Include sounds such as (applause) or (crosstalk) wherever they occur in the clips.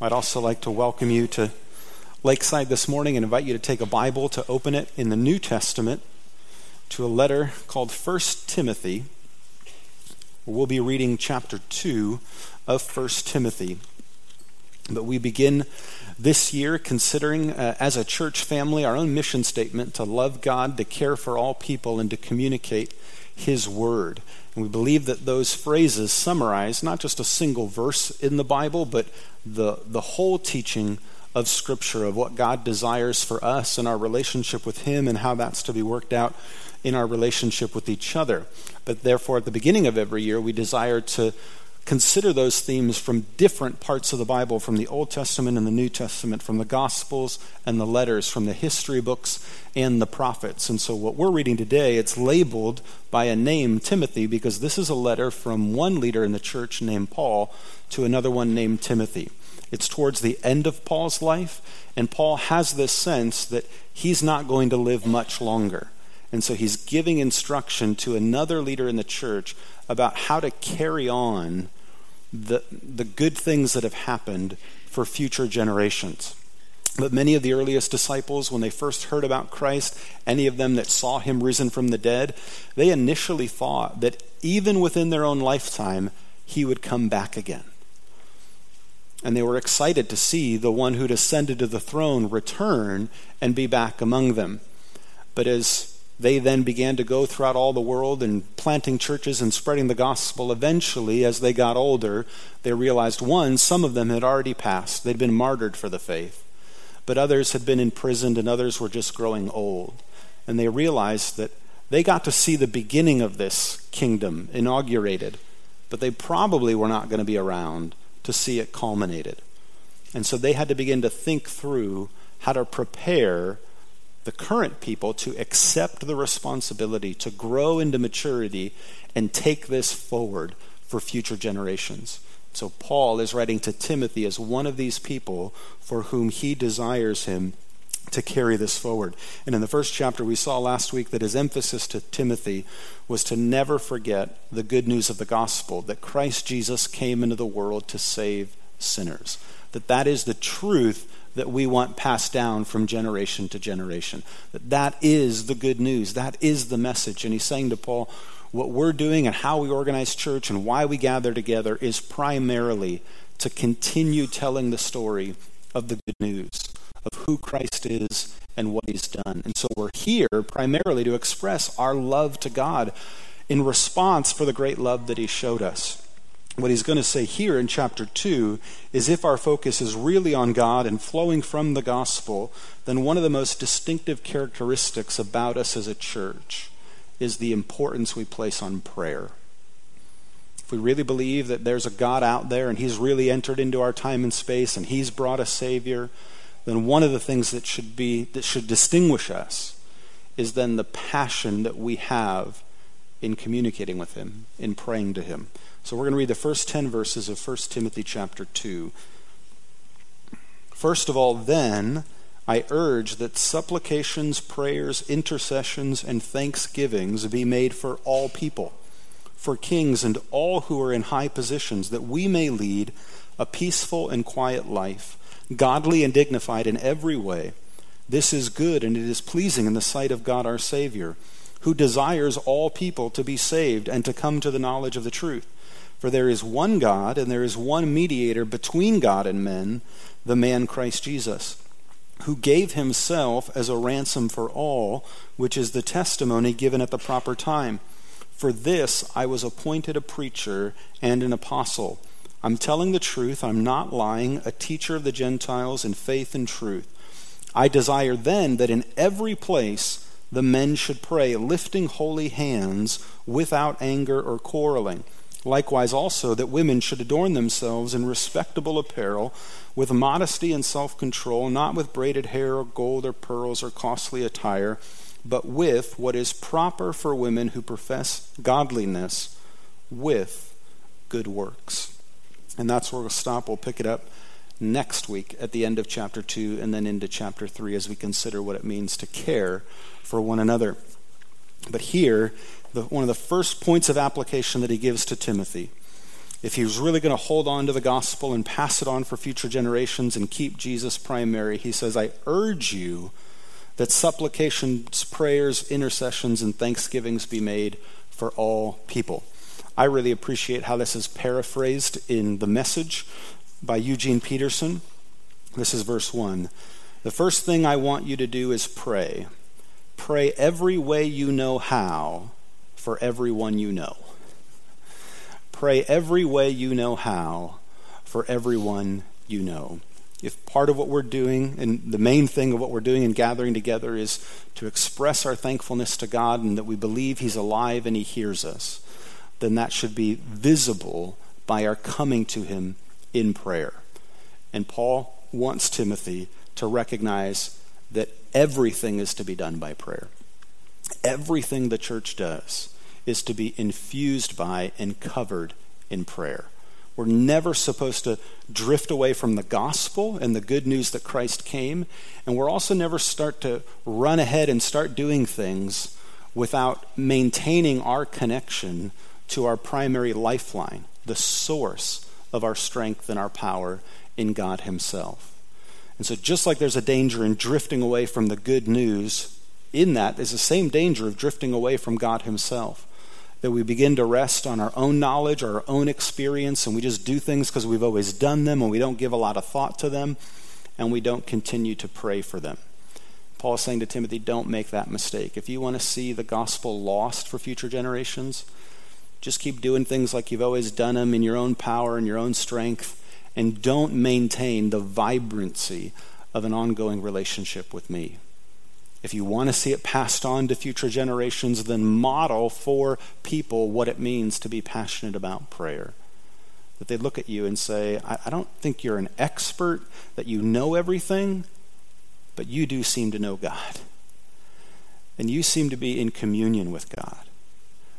I'd also like to welcome you to Lakeside this morning and invite you to take a Bible to open it in the New Testament to a letter called 1 Timothy. We'll be reading chapter 2 of 1 Timothy. But we begin this year considering, uh, as a church family, our own mission statement to love God, to care for all people, and to communicate His Word. And we believe that those phrases summarize not just a single verse in the Bible, but the, the whole teaching of Scripture, of what God desires for us and our relationship with Him, and how that's to be worked out in our relationship with each other. But therefore, at the beginning of every year, we desire to consider those themes from different parts of the Bible, from the Old Testament and the New Testament, from the Gospels and the letters, from the history books and the prophets. And so, what we're reading today, it's labeled by a name, Timothy, because this is a letter from one leader in the church named Paul to another one named Timothy. It's towards the end of Paul's life, and Paul has this sense that he's not going to live much longer. And so he's giving instruction to another leader in the church about how to carry on the, the good things that have happened for future generations. But many of the earliest disciples, when they first heard about Christ, any of them that saw him risen from the dead, they initially thought that even within their own lifetime, he would come back again. And they were excited to see the one who'd ascended to the throne return and be back among them. But as they then began to go throughout all the world and planting churches and spreading the gospel. Eventually, as they got older, they realized one, some of them had already passed, they'd been martyred for the faith. But others had been imprisoned and others were just growing old. And they realized that they got to see the beginning of this kingdom inaugurated, but they probably were not going to be around to see it culminated. And so they had to begin to think through how to prepare the current people to accept the responsibility to grow into maturity and take this forward for future generations. So, Paul is writing to Timothy as one of these people for whom he desires him to carry this forward. And in the first chapter, we saw last week that his emphasis to Timothy was to never forget the good news of the gospel that Christ Jesus came into the world to save sinners. That that is the truth that we want passed down from generation to generation. That that is the good news. That is the message. And he's saying to Paul, what we're doing and how we organize church and why we gather together is primarily to continue telling the story of the good news of who Christ is and what he's done. And so we're here primarily to express our love to God in response for the great love that he showed us what he's going to say here in chapter 2 is if our focus is really on God and flowing from the gospel, then one of the most distinctive characteristics about us as a church is the importance we place on prayer. If we really believe that there's a God out there and he's really entered into our time and space and he's brought a savior, then one of the things that should be that should distinguish us is then the passion that we have in communicating with him, in praying to him. So we're going to read the first 10 verses of 1 Timothy chapter 2. First of all, then, I urge that supplications, prayers, intercessions, and thanksgivings be made for all people, for kings and all who are in high positions, that we may lead a peaceful and quiet life, godly and dignified in every way. This is good and it is pleasing in the sight of God our Savior, who desires all people to be saved and to come to the knowledge of the truth. For there is one God, and there is one mediator between God and men, the man Christ Jesus, who gave himself as a ransom for all, which is the testimony given at the proper time. For this I was appointed a preacher and an apostle. I'm telling the truth, I'm not lying, a teacher of the Gentiles in faith and truth. I desire then that in every place the men should pray, lifting holy hands without anger or quarreling. Likewise, also, that women should adorn themselves in respectable apparel, with modesty and self control, not with braided hair or gold or pearls or costly attire, but with what is proper for women who profess godliness with good works. And that's where we'll stop. We'll pick it up next week at the end of chapter 2 and then into chapter 3 as we consider what it means to care for one another. But here, the, one of the first points of application that he gives to Timothy if he was really going to hold on to the gospel and pass it on for future generations and keep Jesus primary, he says, I urge you that supplications, prayers, intercessions, and thanksgivings be made for all people. I really appreciate how this is paraphrased in the message by Eugene Peterson. This is verse 1. The first thing I want you to do is pray. Pray every way you know how for everyone you know. Pray every way you know how for everyone you know. If part of what we're doing, and the main thing of what we're doing in gathering together is to express our thankfulness to God and that we believe He's alive and He hears us, then that should be visible by our coming to Him in prayer. And Paul wants Timothy to recognize that everything is to be done by prayer. Everything the church does is to be infused by and covered in prayer. We're never supposed to drift away from the gospel and the good news that Christ came. And we're also never start to run ahead and start doing things without maintaining our connection to our primary lifeline, the source of our strength and our power in God Himself. And so, just like there's a danger in drifting away from the good news, in that is the same danger of drifting away from God Himself that we begin to rest on our own knowledge our own experience and we just do things because we've always done them and we don't give a lot of thought to them and we don't continue to pray for them. Paul is saying to Timothy, don't make that mistake. If you want to see the gospel lost for future generations, just keep doing things like you've always done them in your own power and your own strength, and don't maintain the vibrancy of an ongoing relationship with me. If you want to see it passed on to future generations, then model for people what it means to be passionate about prayer. That they look at you and say, I, I don't think you're an expert, that you know everything, but you do seem to know God. And you seem to be in communion with God.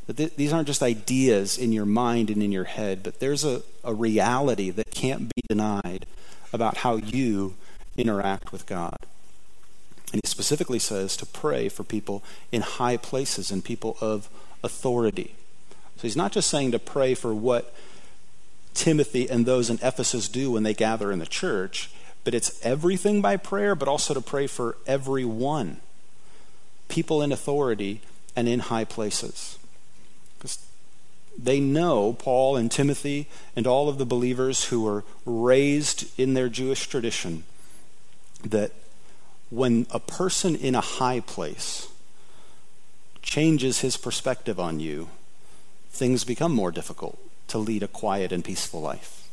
That th- these aren't just ideas in your mind and in your head, but there's a, a reality that can't be denied about how you interact with God. And he specifically says to pray for people in high places and people of authority. So he's not just saying to pray for what Timothy and those in Ephesus do when they gather in the church, but it's everything by prayer, but also to pray for everyone. People in authority and in high places. They know, Paul and Timothy and all of the believers who were raised in their Jewish tradition, that when a person in a high place changes his perspective on you, things become more difficult to lead a quiet and peaceful life.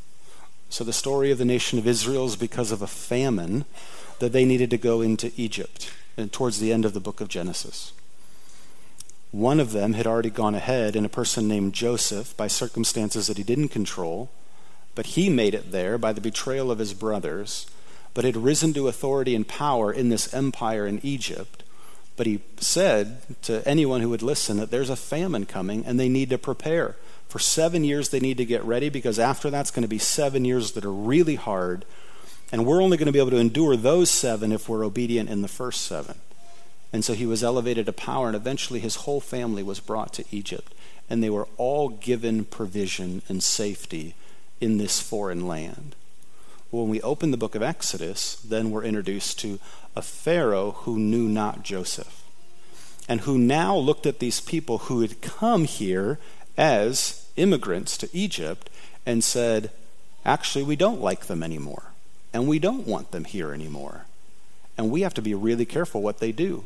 So the story of the nation of Israel is because of a famine that they needed to go into Egypt and towards the end of the book of Genesis. One of them had already gone ahead, and a person named Joseph, by circumstances that he didn't control, but he made it there by the betrayal of his brothers but had risen to authority and power in this empire in Egypt. But he said to anyone who would listen that there's a famine coming and they need to prepare. For seven years, they need to get ready because after that's going to be seven years that are really hard. And we're only going to be able to endure those seven if we're obedient in the first seven. And so he was elevated to power, and eventually his whole family was brought to Egypt. And they were all given provision and safety in this foreign land when we open the book of Exodus, then we're introduced to a Pharaoh who knew not Joseph, and who now looked at these people who had come here as immigrants to Egypt and said, Actually, we don't like them anymore, and we don't want them here anymore. And we have to be really careful what they do.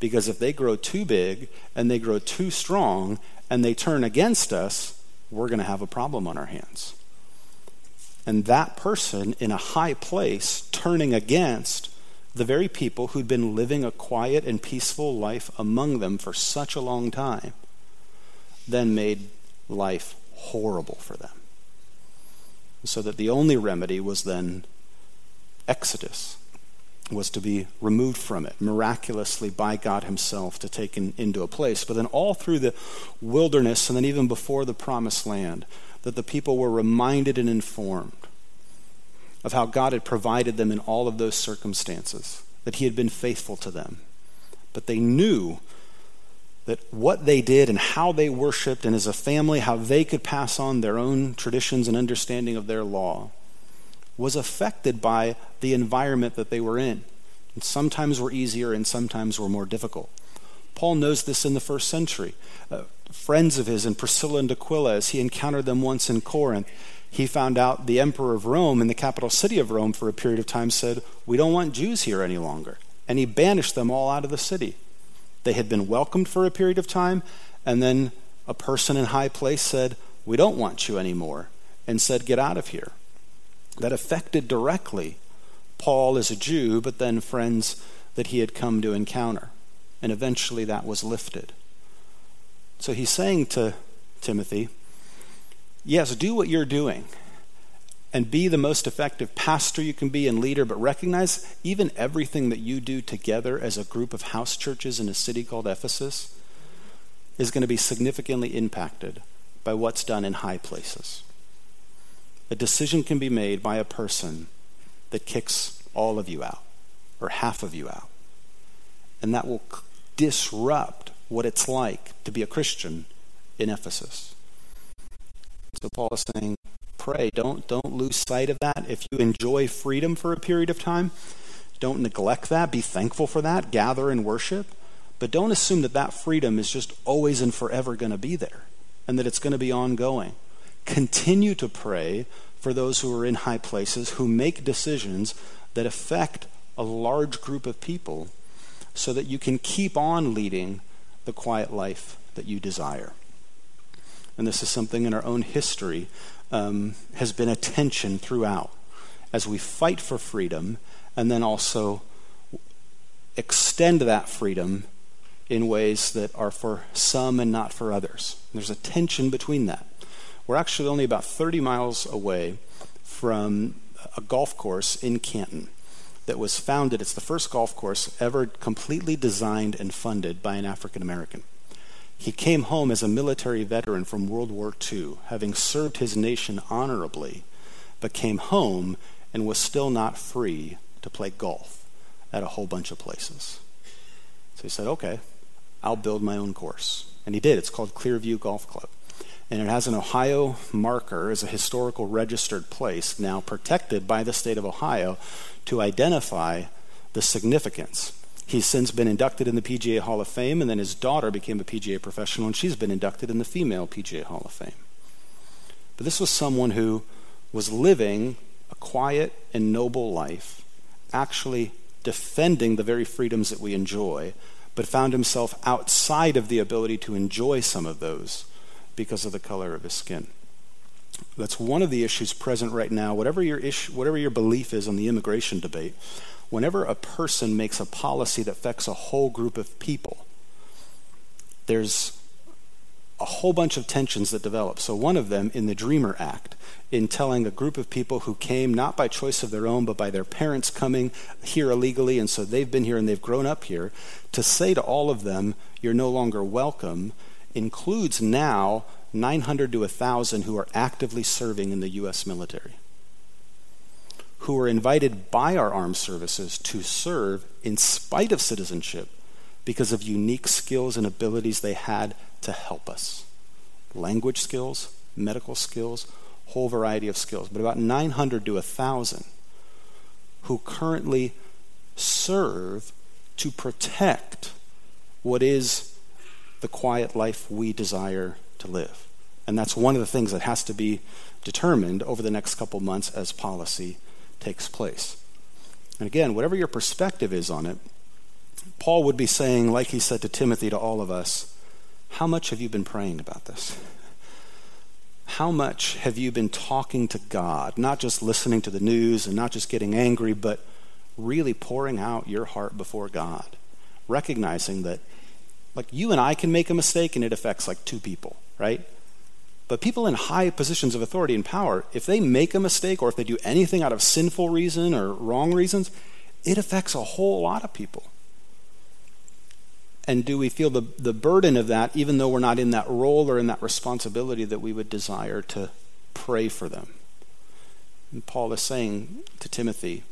Because if they grow too big and they grow too strong and they turn against us, we're going to have a problem on our hands and that person in a high place turning against the very people who'd been living a quiet and peaceful life among them for such a long time then made life horrible for them. So that the only remedy was then exodus, was to be removed from it miraculously by God Himself to take in, into a place. But then all through the wilderness and then even before the promised land, that the people were reminded and informed of how God had provided them in all of those circumstances, that He had been faithful to them. But they knew that what they did and how they worshiped, and as a family, how they could pass on their own traditions and understanding of their law, was affected by the environment that they were in. And sometimes were easier and sometimes were more difficult. Paul knows this in the first century. Uh, friends of his, and Priscilla and Aquila, as he encountered them once in Corinth, he found out the emperor of Rome in the capital city of Rome for a period of time said, We don't want Jews here any longer. And he banished them all out of the city. They had been welcomed for a period of time, and then a person in high place said, We don't want you anymore, and said, Get out of here. That affected directly Paul as a Jew, but then friends that he had come to encounter. And eventually that was lifted. So he's saying to Timothy, Yes, do what you're doing and be the most effective pastor you can be and leader, but recognize even everything that you do together as a group of house churches in a city called Ephesus is going to be significantly impacted by what's done in high places. A decision can be made by a person that kicks all of you out or half of you out. And that will disrupt what it's like to be a Christian in Ephesus. So Paul is saying, pray. Don't, don't lose sight of that. If you enjoy freedom for a period of time, don't neglect that. Be thankful for that. Gather and worship. But don't assume that that freedom is just always and forever going to be there and that it's going to be ongoing. Continue to pray for those who are in high places who make decisions that affect a large group of people so that you can keep on leading the quiet life that you desire. And this is something in our own history um, has been a tension throughout as we fight for freedom and then also extend that freedom in ways that are for some and not for others. There's a tension between that. We're actually only about 30 miles away from a golf course in Canton that was founded. It's the first golf course ever completely designed and funded by an African American. He came home as a military veteran from World War II, having served his nation honorably, but came home and was still not free to play golf at a whole bunch of places. So he said, okay, I'll build my own course. And he did. It's called Clearview Golf Club. And it has an Ohio marker as a historical registered place, now protected by the state of Ohio to identify the significance He's since been inducted in the PGA Hall of Fame, and then his daughter became a PGA professional, and she's been inducted in the Female PGA Hall of Fame. But this was someone who was living a quiet and noble life, actually defending the very freedoms that we enjoy, but found himself outside of the ability to enjoy some of those because of the color of his skin. That's one of the issues present right now. Whatever your issue, whatever your belief is on the immigration debate, whenever a person makes a policy that affects a whole group of people, there's a whole bunch of tensions that develop. So, one of them in the Dreamer Act, in telling a group of people who came not by choice of their own, but by their parents coming here illegally, and so they've been here and they've grown up here, to say to all of them, you're no longer welcome, includes now 900 to 1,000 who are actively serving in the U.S. military who were invited by our armed services to serve in spite of citizenship because of unique skills and abilities they had to help us language skills, medical skills, whole variety of skills. But about 900 to 1,000 who currently serve to protect what is the quiet life we desire to live. And that's one of the things that has to be determined over the next couple months as policy takes place. And again, whatever your perspective is on it, Paul would be saying, like he said to Timothy, to all of us, how much have you been praying about this? How much have you been talking to God, not just listening to the news and not just getting angry, but really pouring out your heart before God, recognizing that, like, you and I can make a mistake and it affects like two people, right? But people in high positions of authority and power, if they make a mistake or if they do anything out of sinful reason or wrong reasons, it affects a whole lot of people. And do we feel the, the burden of that, even though we're not in that role or in that responsibility that we would desire to pray for them? And Paul is saying to Timothy,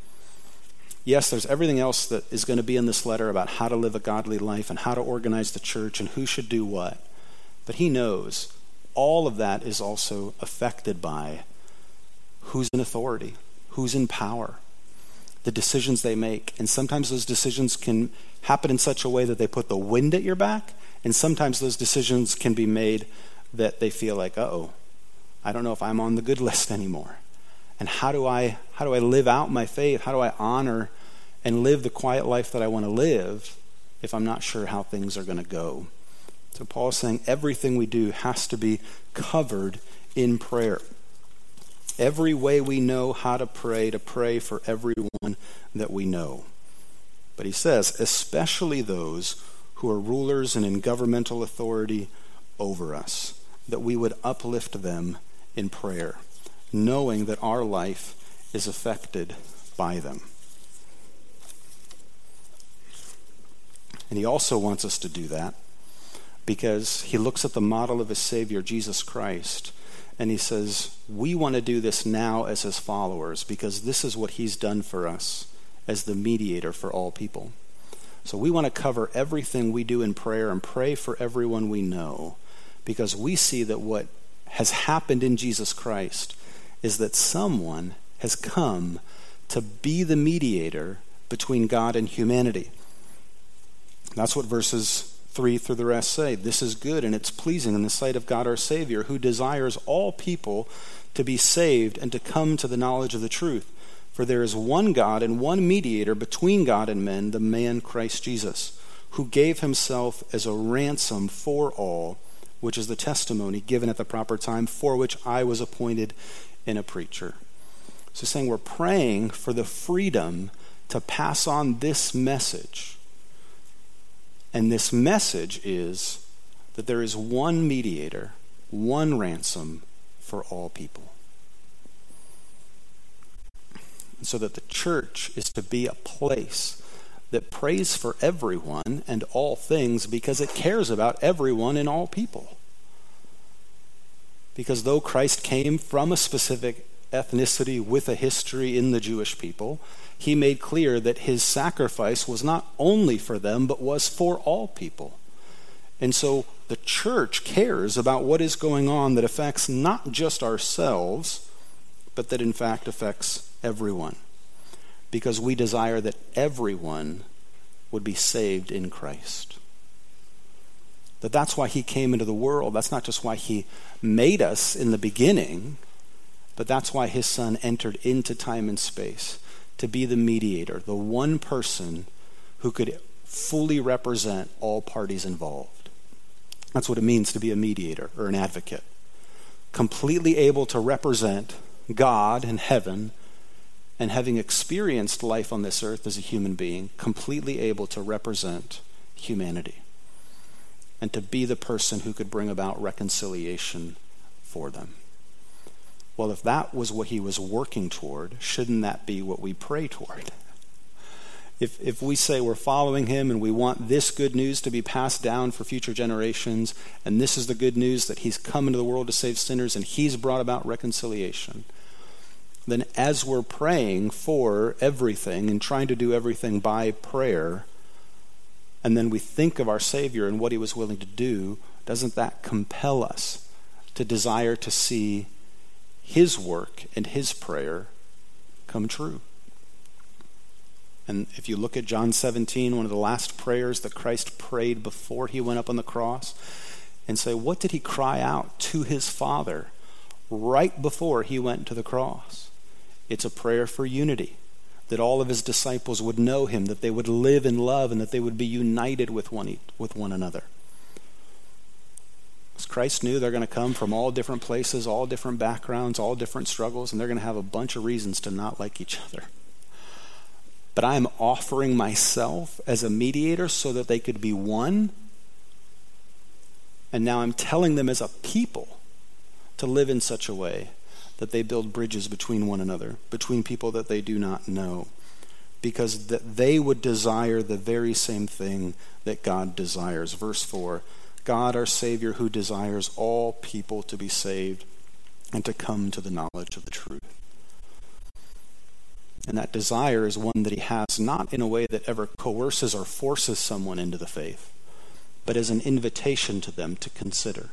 yes, there's everything else that is going to be in this letter about how to live a godly life and how to organize the church and who should do what. But he knows all of that is also affected by who's in authority, who's in power, the decisions they make. And sometimes those decisions can happen in such a way that they put the wind at your back, and sometimes those decisions can be made that they feel like, oh, I don't know if I'm on the good (laughs) list anymore. And how do I how do I live out my faith? How do I honor and live the quiet life that I want to live if I'm not sure how things are going to go? So Paul's saying everything we do has to be covered in prayer. Every way we know how to pray, to pray for everyone that we know. But he says, especially those who are rulers and in governmental authority over us, that we would uplift them in prayer, knowing that our life is affected by them. And he also wants us to do that because he looks at the model of his Savior, Jesus Christ, and he says, We want to do this now as his followers because this is what he's done for us as the mediator for all people. So we want to cover everything we do in prayer and pray for everyone we know because we see that what has happened in Jesus Christ is that someone has come to be the mediator between God and humanity. That's what verses 3 through the rest say. This is good and it's pleasing in the sight of God our Savior, who desires all people to be saved and to come to the knowledge of the truth. For there is one God and one mediator between God and men, the man Christ Jesus, who gave himself as a ransom for all, which is the testimony given at the proper time, for which I was appointed in a preacher. So, saying we're praying for the freedom to pass on this message and this message is that there is one mediator, one ransom for all people. So that the church is to be a place that prays for everyone and all things because it cares about everyone and all people. Because though Christ came from a specific ethnicity with a history in the Jewish people, he made clear that his sacrifice was not only for them, but was for all people. And so the church cares about what is going on that affects not just ourselves, but that in fact affects everyone. Because we desire that everyone would be saved in Christ. That that's why he came into the world. That's not just why he made us in the beginning, but that's why his son entered into time and space to be the mediator, the one person who could fully represent all parties involved. That's what it means to be a mediator or an advocate. Completely able to represent God and heaven, and having experienced life on this earth as a human being, completely able to represent humanity and to be the person who could bring about reconciliation for them. Well, if that was what he was working toward, shouldn't that be what we pray toward? If, if we say we're following him and we want this good news to be passed down for future generations, and this is the good news that he's come into the world to save sinners and he's brought about reconciliation, then as we're praying for everything and trying to do everything by prayer, and then we think of our Savior and what he was willing to do, doesn't that compel us to desire to see his work and his prayer come true. And if you look at John 17, one of the last prayers that Christ prayed before he went up on the cross, and say, what did he cry out to his Father right before he went to the cross? It's a prayer for unity, that all of his disciples would know him, that they would live in love, and that they would be united with one, with one another. Christ knew they're going to come from all different places, all different backgrounds, all different struggles, and they're going to have a bunch of reasons to not like each other. But I am offering myself as a mediator so that they could be one. And now I'm telling them as a people to live in such a way that they build bridges between one another, between people that they do not know, because that they would desire the very same thing that God desires. Verse 4 God our Savior who desires all people to be saved and to come to the knowledge of the truth. And that desire is one that he has not in a way that ever coerces or forces someone into the faith, but as an invitation to them to consider.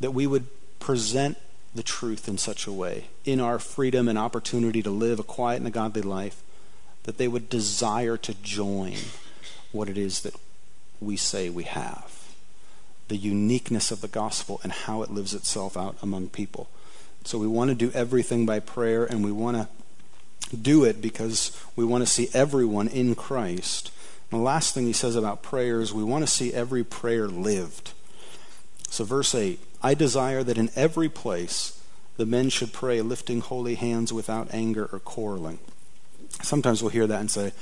That we would present the truth in such a way, in our freedom and opportunity to live a quiet and a godly life, that they would desire to join what it is that we say we have. The uniqueness of the gospel and how it lives itself out among people. So we want to do everything by prayer, and we want to do it because we want to see everyone in Christ. And the last thing he says about prayer is we want to see every prayer lived. So, verse 8 I desire that in every place the men should pray, lifting holy hands without anger or quarreling. Sometimes we'll hear that and say,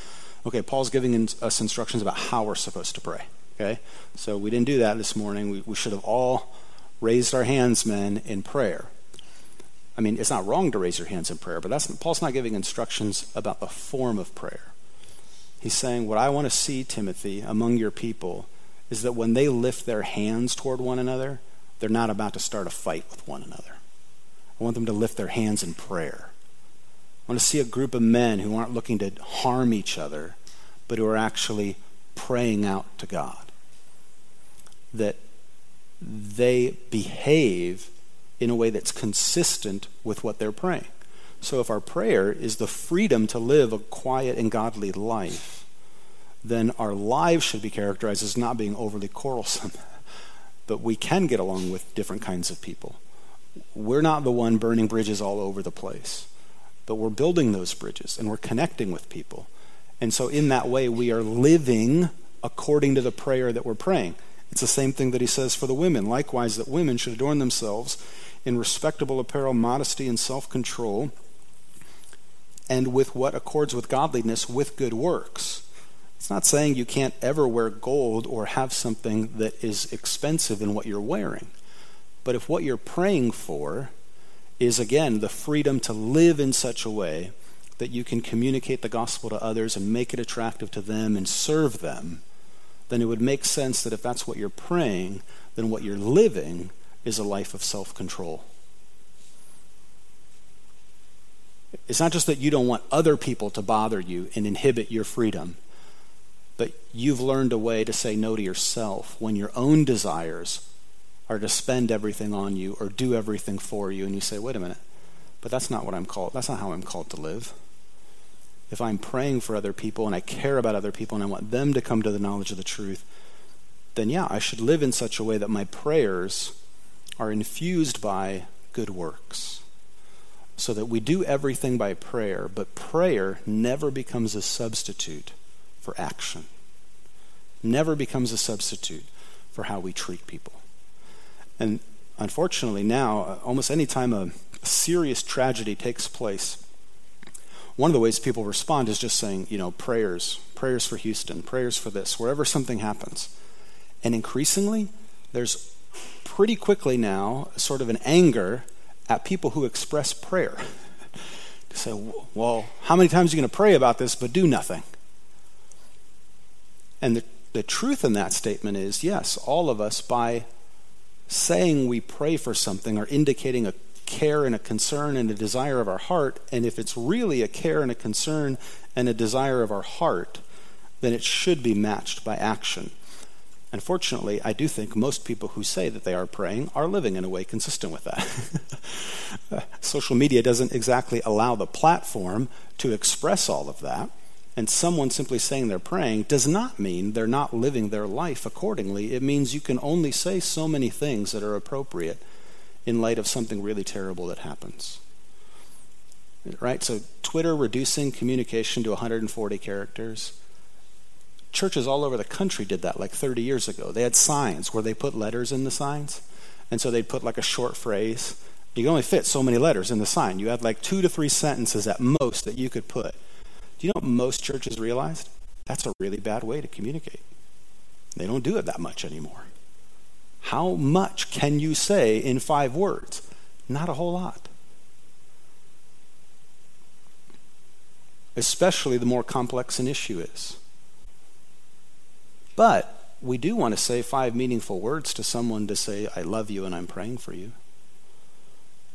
okay, Paul's giving us instructions about how we're supposed to pray. Okay? So we didn't do that this morning. We, we should have all raised our hands, men, in prayer. I mean, it's not wrong to raise your hands in prayer, but that's, Paul's not giving instructions about the form of prayer. He's saying, What I want to see, Timothy, among your people is that when they lift their hands toward one another, they're not about to start a fight with one another. I want them to lift their hands in prayer. I want to see a group of men who aren't looking to harm each other, but who are actually praying out to God. That they behave in a way that's consistent with what they're praying. So if our prayer is the freedom to live a quiet and godly life, then our lives should be characterized as not being overly quarrelsome. (laughs) but we can get along with different kinds of people. We're not the one burning bridges all over the place, but we're building those bridges and we're connecting with people. And so, in that way, we are living according to the prayer that we're praying. It's the same thing that he says for the women. Likewise, that women should adorn themselves in respectable apparel, modesty, and self control, and with what accords with godliness, with good works. It's not saying you can't ever wear gold or have something that is expensive in what you're wearing. But if what you're praying for is, again, the freedom to live in such a way that you can communicate the gospel to others and make it attractive to them and serve them, then it would make sense that if that's what you're praying, then what you're living is a life of self control. It's not just that you don't want other people to bother you and inhibit your freedom, but you've learned a way to say no to yourself when your own desires are to spend everything on you or do everything for you, and you say, wait a minute, but that's not what I'm called. That's not how I'm called to live. If I'm praying for other people and I care about other people and I want them to come to the knowledge of the truth, then yeah, I should live in such a way that my prayers are infused by good works. So that we do everything by prayer, but prayer never becomes a substitute for action. Never becomes a substitute for how we treat people. And unfortunately, now, uh, almost any time a serious tragedy takes place, one of the ways people respond is just saying, you know, prayers, prayers for Houston, prayers for this, wherever something happens. And increasingly, there's pretty quickly now sort of an anger at people who express prayer. (laughs) to say, well, how many times are you going to pray about this but do nothing? And the, the truth in that statement is yes, all of us, by saying we pray for something, are indicating a care and a concern and a desire of our heart. And if it's really a care and a concern and a desire of our heart, then it should be matched by action. Unfortunately, I do think most people who say that they are praying are living in a way consistent with that. (laughs) Social media doesn't exactly allow the platform to express all of that. And someone simply saying they're praying does not mean they're not living their life accordingly. It means you can only say so many things that are appropriate in light of something really terrible that happens. Right? So, Twitter reducing communication to 140 characters churches all over the country did that like 30 years ago. They had signs where they put letters in the signs. And so they'd put like a short phrase. You can only fit so many letters in the sign. You had like two to three sentences at most that you could put. Do you know what most churches realized? That's a really bad way to communicate. They don't do it that much anymore. How much can you say in five words? Not a whole lot. Especially the more complex an issue is. But we do want to say five meaningful words to someone to say, I love you and I'm praying for you.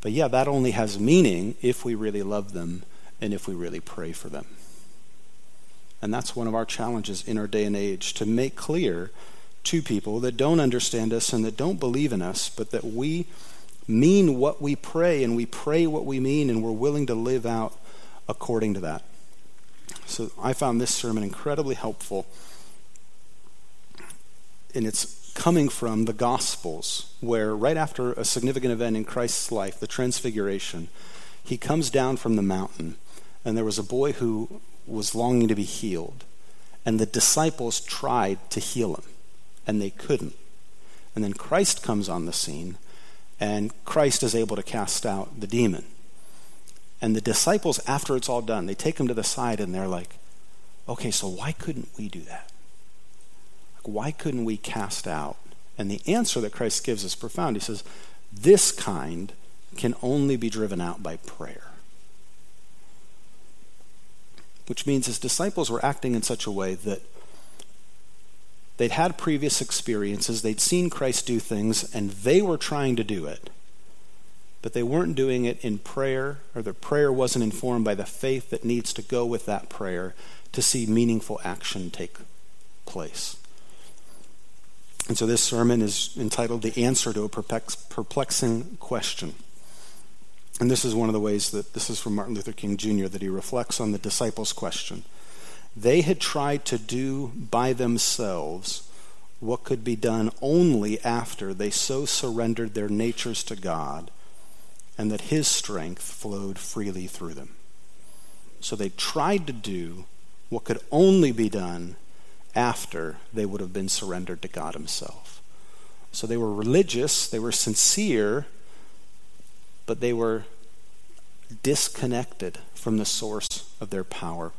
But yeah, that only has meaning if we really love them and if we really pray for them. And that's one of our challenges in our day and age to make clear to people that don't understand us and that don't believe in us, but that we mean what we pray and we pray what we mean and we're willing to live out according to that. So I found this sermon incredibly helpful. And it's coming from the Gospels, where right after a significant event in Christ's life, the Transfiguration, he comes down from the mountain, and there was a boy who was longing to be healed. And the disciples tried to heal him, and they couldn't. And then Christ comes on the scene, and Christ is able to cast out the demon. And the disciples, after it's all done, they take him to the side and they're like, okay, so why couldn't we do that? Like, why couldn't we cast out? And the answer that Christ gives is profound. He says, this kind can only be driven out by prayer which means his disciples were acting in such a way that they'd had previous experiences, they'd seen Christ do things, and they were trying to do it. But they weren't doing it in prayer, or their prayer wasn't informed by the faith that needs to go with that prayer to see meaningful action take place. And so this sermon is entitled The Answer to a Perplexing Question. And this is one of the ways that this is from Martin Luther King Jr. that he reflects on the disciples' question. They had tried to do by themselves what could be done only after they so surrendered their natures to God and that His strength flowed freely through them. So they tried to do what could only be done after they would have been surrendered to God Himself. So they were religious, they were sincere, but they were disconnected from the source of their power.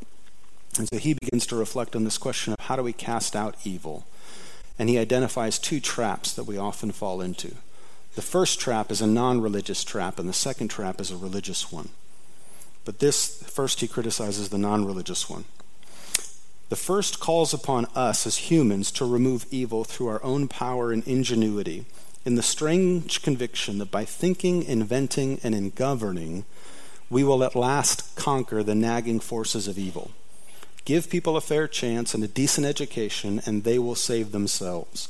And so he begins to reflect on this question of how do we cast out evil? And he identifies two traps that we often fall into. The first trap is a non religious trap, and the second trap is a religious one. But this, first, he criticizes the non religious one. The first calls upon us as humans to remove evil through our own power and ingenuity in the strange conviction that by thinking, inventing, and in governing, we will at last conquer the nagging forces of evil. Give people a fair chance and a decent education, and they will save themselves.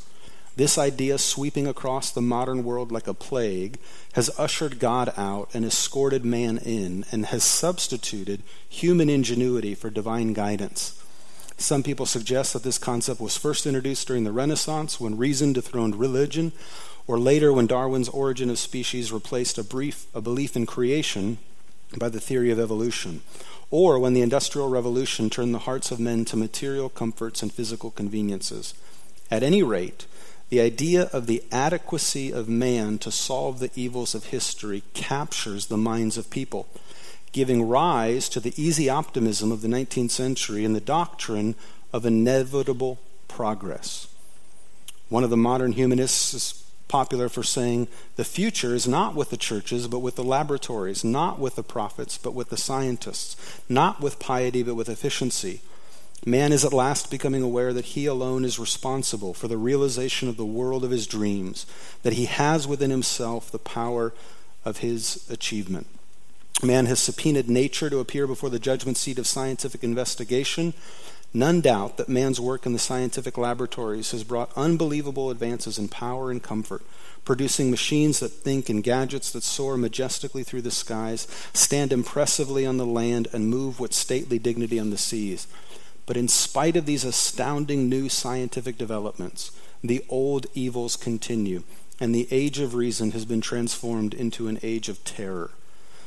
This idea, sweeping across the modern world like a plague, has ushered God out and escorted man in, and has substituted human ingenuity for divine guidance. Some people suggest that this concept was first introduced during the Renaissance when reason dethroned religion, or later when Darwin's Origin of Species replaced a, brief, a belief in creation by the theory of evolution, or when the Industrial Revolution turned the hearts of men to material comforts and physical conveniences. At any rate, the idea of the adequacy of man to solve the evils of history captures the minds of people, giving rise to the easy optimism of the 19th century and the doctrine of inevitable progress. One of the modern humanists popular for saying the future is not with the churches, but with the laboratories, not with the prophets, but with the scientists, not with piety, but with efficiency. Man is at last becoming aware that he alone is responsible for the realization of the world of his dreams, that he has within himself the power of his achievement. Man has subpoenaed nature to appear before the judgment seat of scientific investigation None doubt that man's work in the scientific laboratories has brought unbelievable advances in power and comfort, producing machines that think and gadgets that soar majestically through the skies, stand impressively on the land, and move with stately dignity on the seas. But in spite of these astounding new scientific developments, the old evils continue, and the age of reason has been transformed into an age of terror.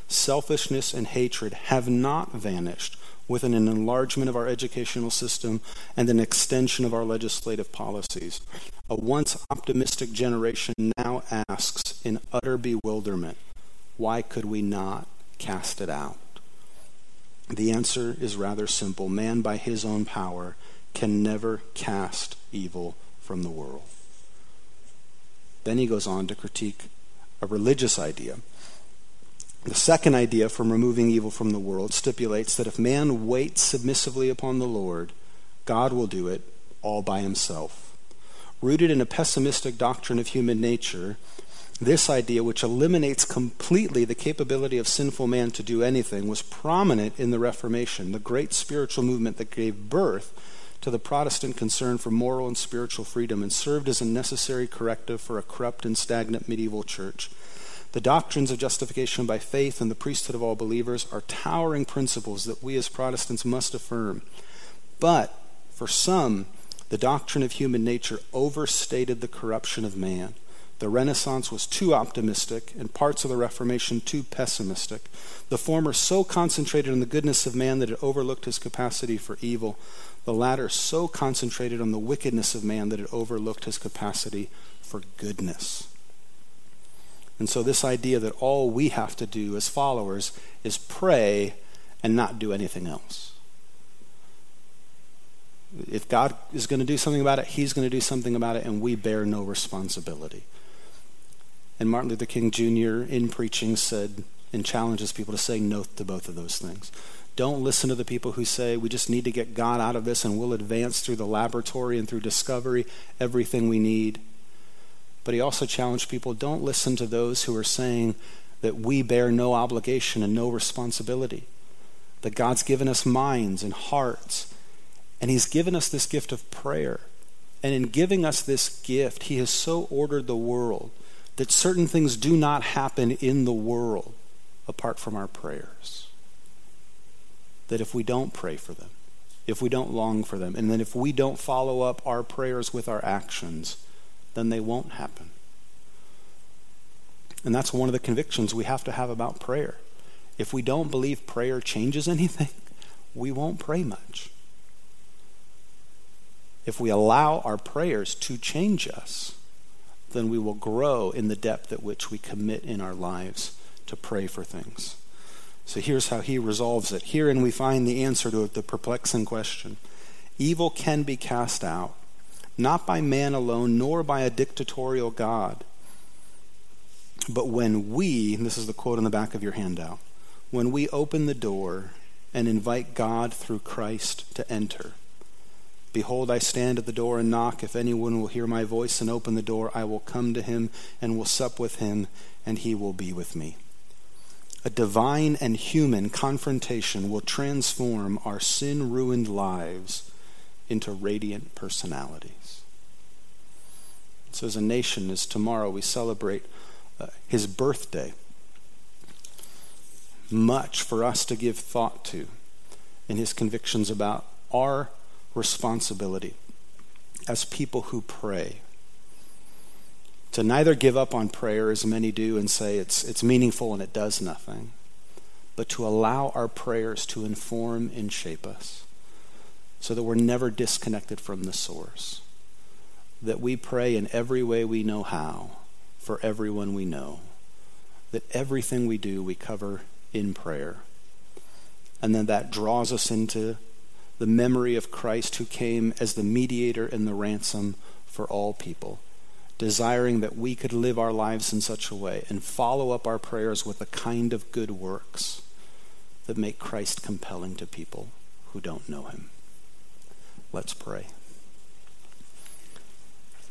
Selfishness and hatred have not vanished with an enlargement of our educational system and an extension of our legislative policies. A once optimistic generation now asks in utter bewilderment, why could we not cast it out? The answer is rather simple. Man, by his own power, can never cast evil from the world. Then he goes on to critique a religious idea the second idea from removing evil from the world stipulates that if man waits submissively upon the Lord, God will do it all by himself. Rooted in a pessimistic doctrine of human nature, This idea, which eliminates completely the capability of sinful man to do anything, was prominent in the Reformation, the great spiritual movement that gave birth to the Protestant concern for moral and spiritual freedom and served as a necessary corrective for a corrupt and stagnant medieval church. The doctrines of justification by faith and the priesthood of all believers are towering principles that we as Protestants must affirm. But for some, the doctrine of human nature overstated the corruption of man. The Renaissance was too optimistic, and parts of the Reformation too pessimistic. The former so concentrated on the goodness of man that it overlooked his capacity for evil. The latter so concentrated on the wickedness of man that it overlooked his capacity for goodness. And so, this idea that all we have to do as followers is pray and not do anything else. If God is going to do something about it, He's going to do something about it, and we bear no responsibility. And Martin Luther King Jr., in preaching, said and challenges people to say no to both of those things. Don't listen to the people who say we just need to get God out of this and we'll advance through the laboratory and through discovery everything we need. But he also challenged people don't listen to those who are saying that we bear no obligation and no responsibility. That God's given us minds and hearts, and He's given us this gift of prayer. And in giving us this gift, He has so ordered the world that certain things do not happen in the world apart from our prayers. That if we don't pray for them, if we don't long for them, and then if we don't follow up our prayers with our actions, then they won't happen. And that's one of the convictions we have to have about prayer. If we don't believe prayer changes (laughs) anything, we won't pray much. If we allow our prayers to change us, then we will grow in the depth at which we commit in our lives to pray for things. So here's how he resolves it. Herein we find the answer to the perplexing question Evil can be cast out, not by man alone, nor by a dictatorial God. But when we, this is the quote on the back of your handout, when we open the door and invite God through Christ to enter, Behold, I stand at the door and knock. If anyone will hear my voice and open the door, I will come to him and will sup with him, and he will be with me. A divine and human confrontation will transform our sin ruined lives into radiant personalities. So, as a nation, as tomorrow we celebrate uh, his birthday, much for us to give thought to in his convictions about our responsibility as people who pray to neither give up on prayer as many do and say it's, it's meaningful and it does nothing, but to allow our prayers to inform and shape us so that we're never disconnected from the source. That we pray in every way we know how for everyone we know. That everything we do we cover in prayer. And then that draws us into the memory of Christ who came as the mediator and the ransom for all people, desiring that we could live our lives in such a way and follow up our prayers with a kind of good works that make Christ compelling to people who don't know him. Let's pray.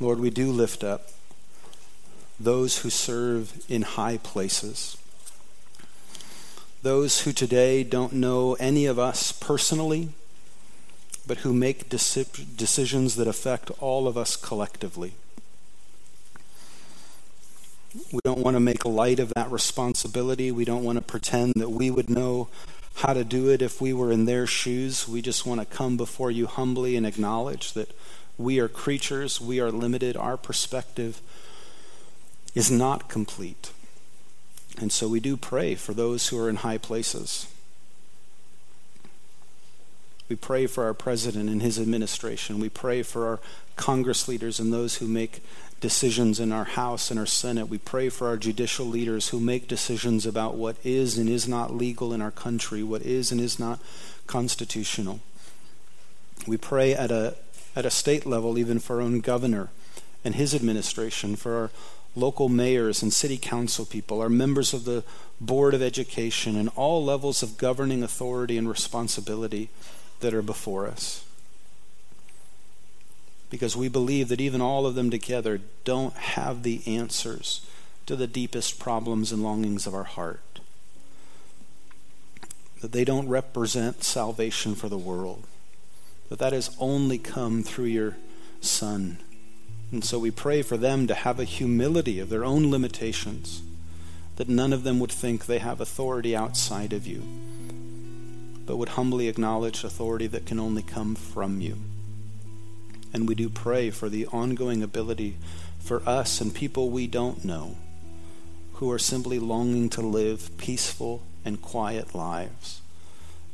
Lord, we do lift up those who serve in high places. Those who today don't know any of us personally, but who make decisions that affect all of us collectively. We don't want to make light of that responsibility. We don't want to pretend that we would know how to do it if we were in their shoes. We just want to come before you humbly and acknowledge that we are creatures, we are limited, our perspective is not complete. And so we do pray for those who are in high places. We pray for our president and his administration. We pray for our Congress leaders and those who make decisions in our House and our Senate. We pray for our judicial leaders who make decisions about what is and is not legal in our country, what is and is not constitutional. We pray at a, at a state level, even for our own governor and his administration, for our local mayors and city council people, our members of the Board of Education, and all levels of governing authority and responsibility that are before us. Because we believe that even all of them together don't have the answers to the deepest problems and longings of our heart. That they don't represent salvation for the world, that that has only come through your Son. And so we pray for them to have a humility of their own limitations, that none of them would think they have authority outside of you, but would humbly acknowledge authority that can only come from you. And we do pray for the ongoing ability for us and people we don't know who are simply longing to live peaceful and quiet lives,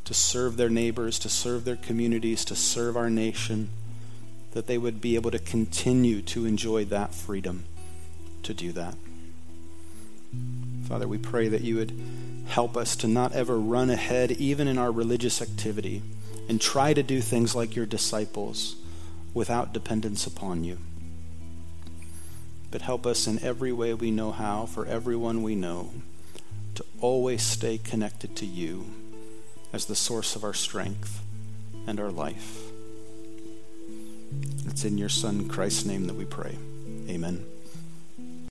to serve their neighbors, to serve their communities, to serve our nation, that they would be able to continue to enjoy that freedom to do that. Father, we pray that you would help us to not ever run ahead, even in our religious activity, and try to do things like your disciples without dependence upon you but help us in every way we know how, for everyone we know, to always stay connected to you as the source of our strength and our life. It's in your Son, Christ's name, that we pray. Amen.